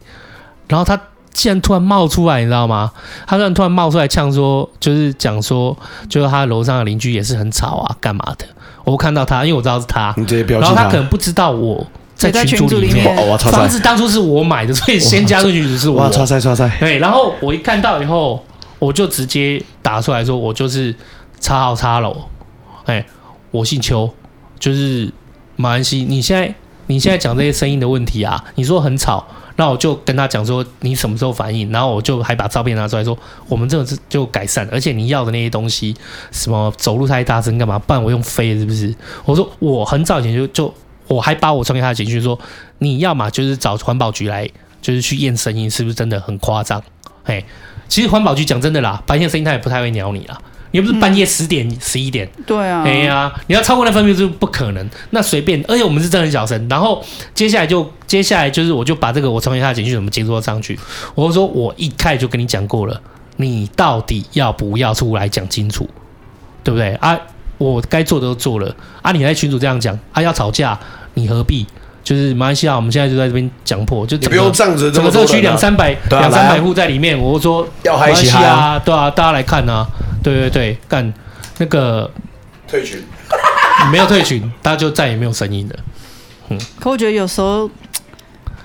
然后他竟然突然冒出来，你知道吗？他突然突然冒出来呛说，就是讲说，就是他楼上的邻居也是很吵啊，干嘛的？我看到他，因为我知道是他，你直接标记他。然后他可能不知道我在群组里面，房子当初是我买的，所以先加入群组是我。哇，超塞超塞。对，然后我一看到以后。我就直接打出来说，我就是叉号叉楼，哎，我姓邱，就是马来西。你现在你现在讲这些声音的问题啊，你说很吵，那我就跟他讲说你什么时候反应，然后我就还把照片拿出来说，我们这个是就改善，而且你要的那些东西，什么走路太大声干嘛？不然我用飞是不是？我说我很早以前就就我还把我传给他的简讯说，你要么就是找环保局来，就是去验声音，是不是真的很夸张？哎。其实环保局讲真的啦，白天声音他也不太会鸟你啦。你又不是半夜十点、十一、嗯、点，对啊，哎呀，你要超过那分贝就不可能。那随便，而且我们是真的很小声。然后接下来就接下来就是，我就把这个我传给他的简讯怎么接收上去。我就说我一开始就跟你讲过了，你到底要不要出来讲清楚，对不对啊？我该做的都做了啊，你在群主这样讲啊，要吵架你何必？就是马来西亚，我们现在就在这边讲破，就不用这样子，整个社区两三百两三百户在里面，我说要嗨起嗨啊，对啊，大家来看啊，对对对，干那个退群，没有退群，大家就再也没有声音了。嗯，可我觉得有时候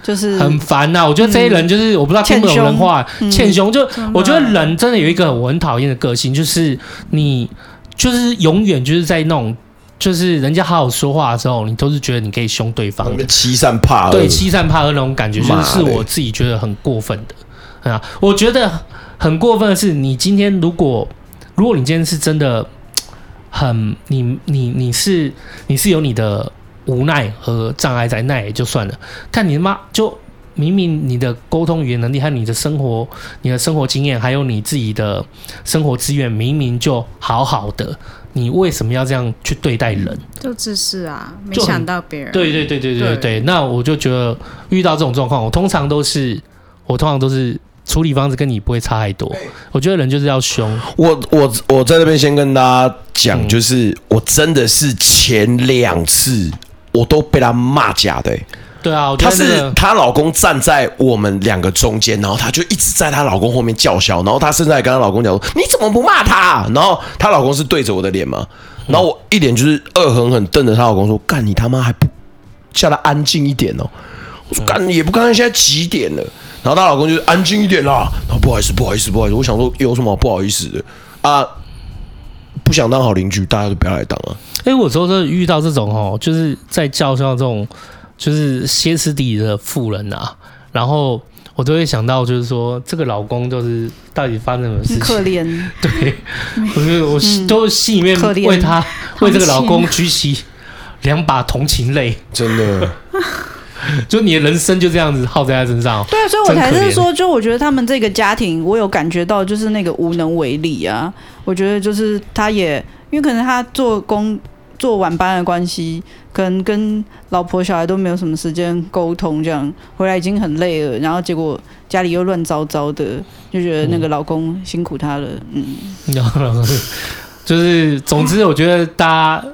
就是很烦呐。我觉得这些人就是我不知道听不懂人话，欠凶。就我觉得人真的有一个我很讨厌的个性，就是你就是永远就是在那种。就是人家好好说话的时候，你都是觉得你可以凶对方的，欺善怕恶，对，欺善怕恶那种感觉，就是是我自己觉得很过分的啊。我觉得很过分的是，你今天如果如果你今天是真的很你你你是你是有你的无奈和障碍在，那也就算了。看你妈就明明你的沟通语言能力和你的生活你的生活经验，还有你自己的生活资源，明明就好好的。你为什么要这样去对待人？就自私啊，没想到别人。对对对对对对，对，那我就觉得遇到这种状况，我通常都是我通常都是处理方式跟你不会差太多。我觉得人就是要凶。我我我在这边先跟大家讲，就是我真的是前两次我都被他骂假的、欸。对啊，她是她老公站在我们两个中间，然后她就一直在她老公后面叫嚣，然后她甚至还跟她老公讲说：“你怎么不骂他？”然后她老公是对着我的脸嘛，然后我一脸就是恶狠狠瞪着她老公说：“干你他妈还不叫他安静一点哦！”我说：“干你也不看看现在几点了？”然后她老公就安静一点啦，然后不好意思，不好意思，不好意思。我想说有什么不好意思的啊？不想当好邻居，大家都不要来当啊！哎，我说是遇到这种哦，就是在叫嚣这种。就是歇斯底里的妇人啊，然后我都会想到，就是说这个老公就是到底发生什么事情？可怜，对，我觉得我都心里面为他、为这个老公举起两把同情泪，真的，就你的人生就这样子耗在他身上。对啊，所以我才是说，就我觉得他们这个家庭，我有感觉到就是那个无能为力啊。我觉得就是他也，因为可能他做工。做晚班的关系，可能跟老婆小孩都没有什么时间沟通，这样回来已经很累了，然后结果家里又乱糟糟的，就觉得那个老公辛苦他了，嗯，嗯 就是总之，我觉得大家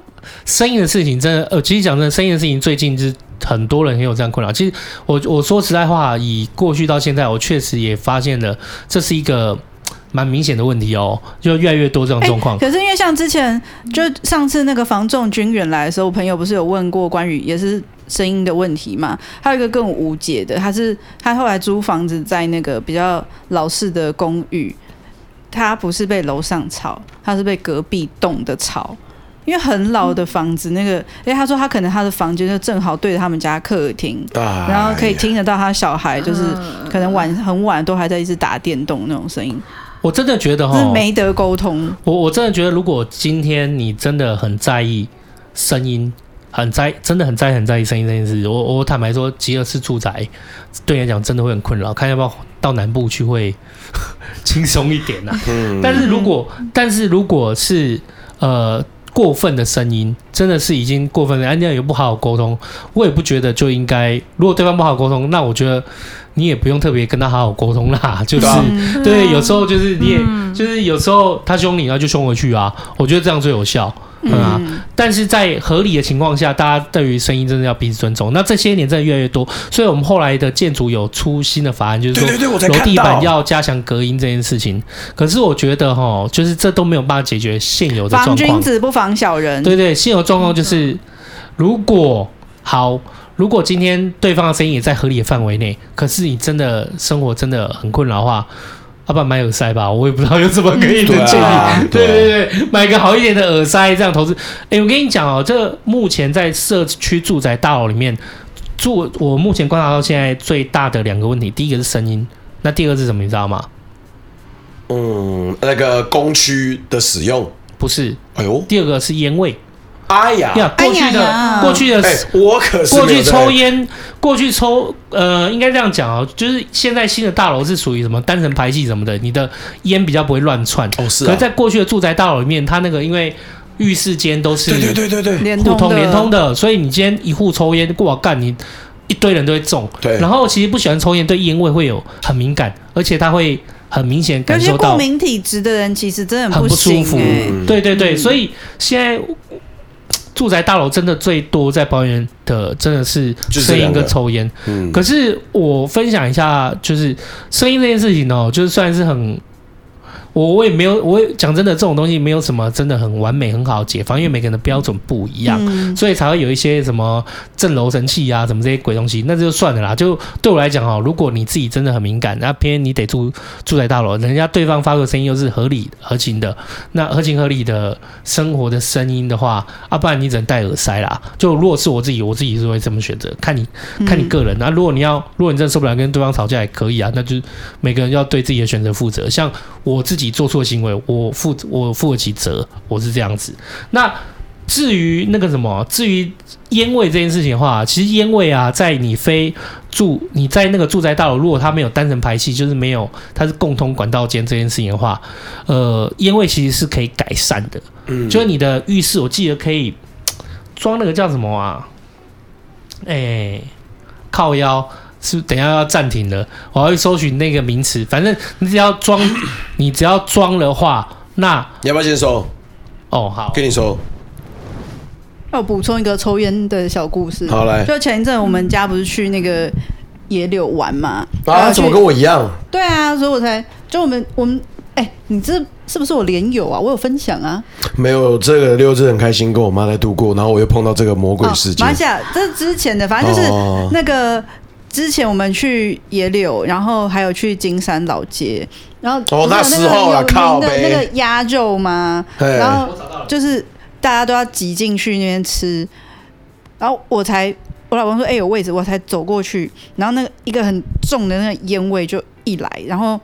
生意的事情真的，呃，其实讲真的，生意的事情最近是很多人也有这样困扰。其实我我说实在话，以过去到现在，我确实也发现了这是一个。蛮明显的问题哦，就越来越多这种状况。可是因为像之前，就上次那个房仲军远来的时候，我朋友不是有问过关于也是声音的问题嘛？还有一个更无解的，他是他后来租房子在那个比较老式的公寓，他不是被楼上吵，他是被隔壁栋的吵。因为很老的房子，那个，因为他说他可能他的房间就正好对着他们家客厅，然后可以听得到他小孩就是可能晚很晚都还在一直打电动那种声音。我真的觉得哈，是没得沟通。我我真的觉得，如果今天你真的很在意声音，很在，真的很在意很在意声音这件事，我我坦白说，集合式住宅对你来讲真的会很困扰，看要不要到南部去会轻松一点呐、啊。但是如果但是如果是呃过分的声音，真的是已经过分了，人家也不好好沟通，我也不觉得就应该。如果对方不好好沟通，那我觉得。你也不用特别跟他好好沟通啦，就是对，有时候就是你也就是有时候他凶你，然后就凶回去啊。我觉得这样最有效，嗯啊。但是在合理的情况下，大家对于声音真的要彼此尊重。那这些年真的越来越多，所以我们后来的建筑有出新的法案，就是说楼地板要加强隔音这件事情。可是我觉得哈，就是这都没有办法解决现有的状况。防君子不防小人。对对，现有状况就是如果好。如果今天对方的声音也在合理的范围内，可是你真的生活真的很困扰的话，要不然买耳塞吧，我也不知道有什么可以的 建议。对，啊、对对对，买个好一点的耳塞，这样投资。哎，我跟你讲哦，这目前在社区住宅大楼里面住，我目前观察到现在最大的两个问题，第一个是声音，那第二个是什么？你知道吗？嗯，那个公区的使用不是。哎呦，第二个是烟味。哎呀，呀，过去的、哎、呀呀过去的，哎，我可是过去抽烟，过去抽，呃，应该这样讲啊，就是现在新的大楼是属于什么单层排气什么的，你的烟比较不会乱窜。哦，是、啊。可是在过去的住宅大楼里面，它那个因为浴室间都是对对对对对互通连通的，所以你今天一户抽烟过干，你一堆人都会中。对。然后其实不喜欢抽烟，对烟味会有很敏感，而且他会。很明显感受到过敏体质的人其实真的很不舒服。欸、对对对，嗯、所以现在住宅大楼真的最多在抱怨的真的是声音跟抽烟。嗯，可是我分享一下，就是声音这件事情哦，就是算是很。我我也没有，我也讲真的，这种东西没有什么真的很完美很好解放，因为每个人的标准不一样，嗯、所以才会有一些什么震楼神器啊，什么这些鬼东西，那就算了啦。就对我来讲哦，如果你自己真的很敏感，那偏偏你得住住在大楼，人家对方发出声音又是合理合情的，那合情合理的生活的声音的话，啊，不然你只能戴耳塞啦。就如果是我自己，我自己是会这么选择，看你看你个人。那、嗯啊、如果你要，如果你真的受不了跟对方吵架也可以啊，那就每个人要对自己的选择负责。像我自己。做错行为，我负我负得起责，我是这样子。那至于那个什么，至于烟味这件事情的话，其实烟味啊，在你非住你在那个住宅大楼，如果它没有单层排气，就是没有它是共通管道间这件事情的话，呃，烟味其实是可以改善的。嗯，就是你的浴室，我记得可以装那个叫什么啊？哎、欸，靠腰。是，等一下要暂停了，我要去搜寻那个名词。反正你只要装，你只要装的话，那你要不要先收？哦，好，跟你收。要补充一个抽烟的小故事。好来，就前一阵我们家不是去那个野柳玩嘛？啊，怎么跟我一样？对啊，所以我才就我们我们哎、欸，你这是不是我连友啊？我有分享啊。没有，这个六日很开心跟我妈在度过，然后我又碰到这个魔鬼事件。马下，这是之前的，反正就是那个。哦之前我们去野柳，然后还有去金山老街，然后哦那时候啊，靠的那个鸭肉吗？然后就是大家都要挤进去那边吃，然后我才我老公说哎、欸、有位置，我才走过去，然后那个一个很重的那个烟味就一来，然后。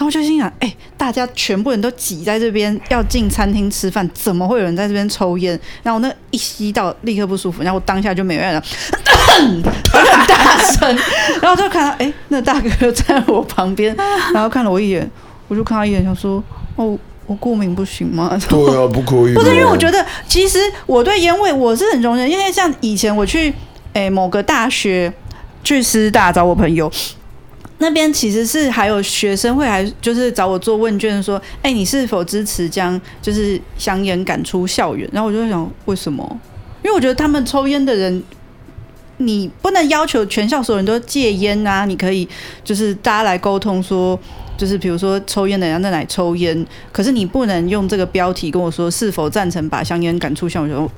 然后我就心想，哎、欸，大家全部人都挤在这边要进餐厅吃饭，怎么会有人在这边抽烟？然后那一吸到，立刻不舒服。然后我当下就没有了，很 大声。然后就看到，哎、欸，那大哥就在我旁边，然后看了我一眼，我就看他一眼，想说，哦，我过敏不行吗？对啊，不可以。不是因为我觉得，其实我对烟味我是很容忍，因为像以前我去，哎、欸，某个大学去师大找我朋友。那边其实是还有学生会还就是找我做问卷，说，哎，你是否支持将就是香烟赶出校园？然后我就想，为什么？因为我觉得他们抽烟的人，你不能要求全校所有人都戒烟啊。你可以就是大家来沟通说，就是比如说抽烟的人在哪抽烟，可是你不能用这个标题跟我说是否赞成把香烟赶出校园。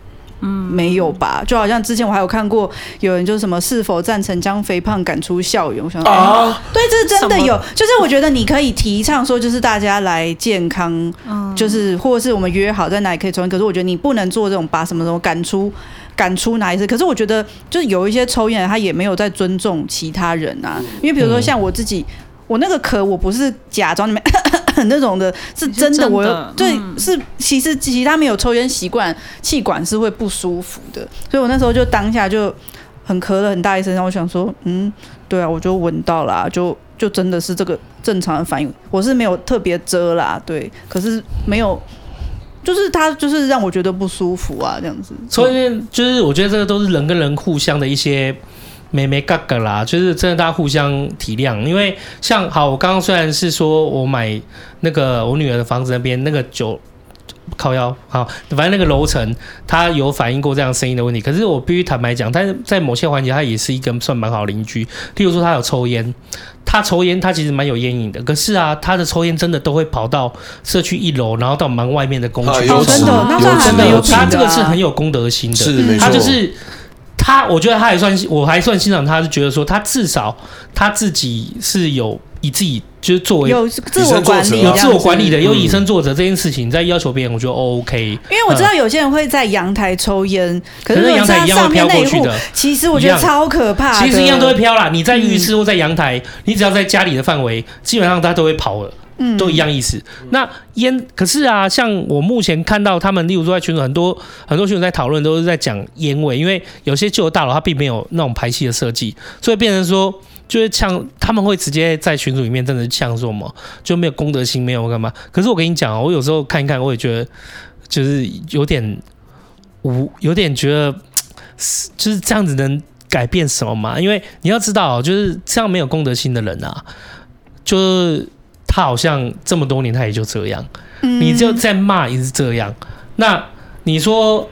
嗯，没有吧？就好像之前我还有看过有人就是什么是否赞成将肥胖赶出校园？我想说啊，对，这是真的有。就是我觉得你可以提倡说，就是大家来健康，嗯就是或者是我们约好在哪里可以抽烟。可是我觉得你不能做这种把什么什么赶出赶出哪一次。可是我觉得就是有一些抽烟他也没有在尊重其他人啊。因为比如说像我自己，我那个咳我不是假装里面。那种的是真的，我有对是其实其他没有抽烟习惯，气管是会不舒服的，所以我那时候就当下就很咳了很大一声，然后我想说，嗯，对啊，我就闻到了，就就真的是这个正常的反应，我是没有特别遮啦，对，可是没有，就是他就是让我觉得不舒服啊，这样子。抽烟就是我觉得这个都是人跟人互相的一些。没没嘎嘎啦，就是真的，大家互相体谅。因为像好，我刚刚虽然是说我买那个我女儿的房子那边那个九靠腰好，反正那个楼层它有反映过这样声音的问题。可是我必须坦白讲，但是在某些环节，它也是一个算蛮好邻居。例如说，他有抽烟，他抽烟，他其实蛮有烟瘾的。可是啊，他的抽烟真的都会跑到社区一楼，然后到门外面的公区。哦，真的，那真的有，他这个是很有公德心的，是没错，他就是。他，我觉得他还算，我还算欣赏他，是觉得说他至少他自己是有以自己就是作为有自我管理、有自我管理的，有以身作则这件事情，在要求别人，我觉得 OK。因为我知道有些人会在阳台抽烟，可是阳台一样会飘过去的。其实我觉得超可怕，其实一样都会飘啦。你在浴室或在阳台，你只要在家里的范围，基本上他都会跑了。都一样意思。那烟，可是啊，像我目前看到他们，例如说在群组很多很多群组在讨论，都是在讲烟味，因为有些旧的大楼它并没有那种排气的设计，所以变成说就是呛，他们会直接在群组里面真的呛说什么，就没有公德心，没有干嘛。可是我跟你讲啊，我有时候看一看，我也觉得就是有点无，有点觉得就是这样子能改变什么吗？因为你要知道，就是这样没有公德心的人啊，就是。他好像这么多年他也就这样，嗯你就在骂也是这样。那你说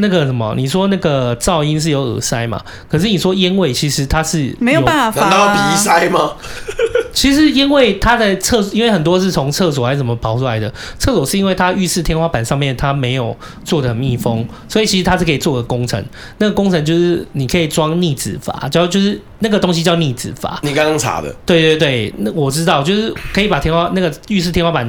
那个什么？你说那个噪音是有耳塞嘛？可是你说烟味其实它是没有办法难道鼻塞吗？其实因为它的厕，因为很多是从厕所还是怎么跑出来的。厕所是因为它浴室天花板上面它没有做的很密封，所以其实它是可以做个工程。那个工程就是你可以装逆止阀，叫就是那个东西叫逆止阀。你刚刚查的，对对对，那我知道，就是可以把天花那个浴室天花板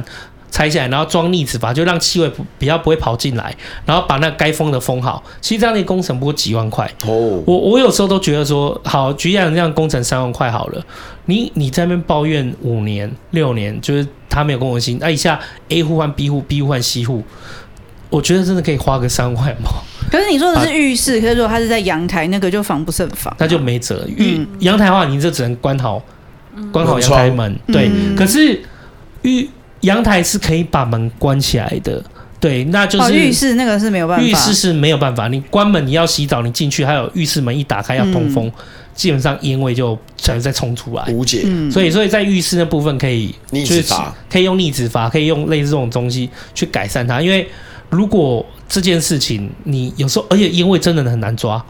拆下来，然后装逆子阀，就让气味不比较不会跑进来，然后把那该封的封好。其实这样的工程不过几万块。哦，我我有时候都觉得说，好，举例来讲，这样工程三万块好了，你你在那边抱怨五年六年，就是他没有公文心，那一下 A 户换 B 户，B 户换 C 户，我觉得真的可以花个三万块嘛，可是你说的是浴室，可是如果它是在阳台，那个就防不胜防。那就没辙。浴嗯阳台的话，你就只能关好关好阳台门，对。嗯可是浴阳台是可以把门关起来的，对，那就哦，是浴室那个是没有办法。浴室是没有办法，你关门你要洗澡，你进去还有浴室门一打开要通风，嗯基本上烟味就全再冲出来。无解。嗯，所以，所以在浴室那部分可以就是逆止阀可以用逆止阀，可以用类似这种东西去改善它。因为如果这件事情你有时候，而且烟味真的很难抓，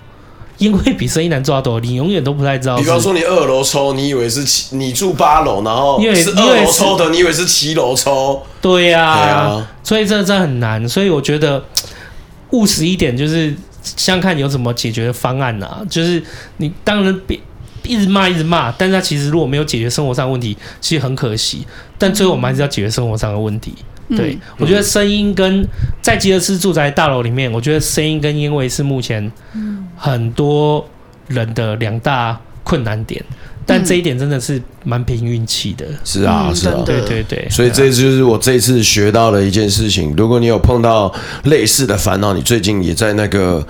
烟味比生意难抓多，你永远都不太知道是。比方说你二楼抽，你以为是七，你住八楼，然后因为是二楼抽的，你以为是七楼抽，对呀、对啊所以这真的很难。所以我觉得务实一点，就是想看有什么解决的方案啊。就是你当然别一直骂一直骂，但是他其实如果没有解决生活上的问题，其实很可惜。但最后我们还是要解决生活上的问题。对，我觉得声音跟在吉尔斯住宅大楼里面，我觉得声音跟烟味是目前很多人的两大困难点。但这一点真的是蛮凭运气的。是啊，嗯是啊对对对，所以这就是我这一次学到的一件事情。如果你有碰到类似的烦恼，你最近也在那个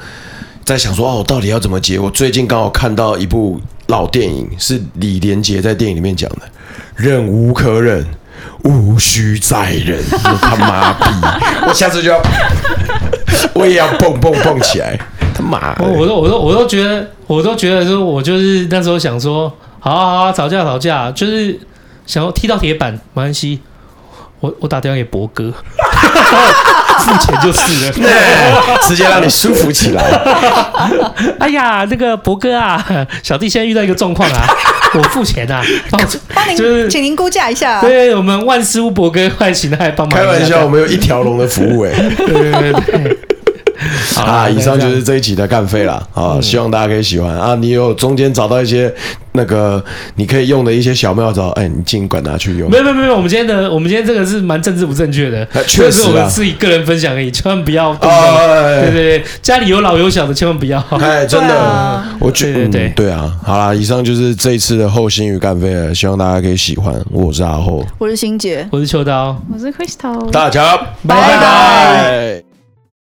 在想说哦，我到底要怎么解？我最近刚好看到一部老电影，是李连杰在电影里面讲的：“忍无可忍，无需再忍。”我他妈逼！我下次就要，我也要蹦蹦蹦起来！他妈的！我我都我都我都觉得，我都觉得说，我就是那时候想说，好啊好啊，吵架吵架，就是想要踢到铁板，没关系，我我打电话给博哥，付钱就是了。直接让你舒服起来。哎呀，那个博哥啊，小弟现在遇到一个状况啊，我付钱啊，帮我 帮您，就是请您估价一下。对我们万事屋博哥欢请他来帮忙一下。开玩笑，我们有一条龙的服务 哎、对对对对。好啊，啦以上就是这一集的干废了啊，希望大家可以喜欢啊。你有中间找到一些那个你可以用的一些小妙招，哎，你尽管拿去用没。有没有没有，我们今天的我们今天这个是蛮政治不正确的，啊确实我们自己个人分享而已，千万不要对对对，家里有老有小的千万不要。哎，真的啊，我觉对对对啊。好啦，以上就是这一次的后心与干废了，希望大家可以喜欢。我是阿后，我是欣姐。我是秋刀。我是 Crystal。大家拜拜拜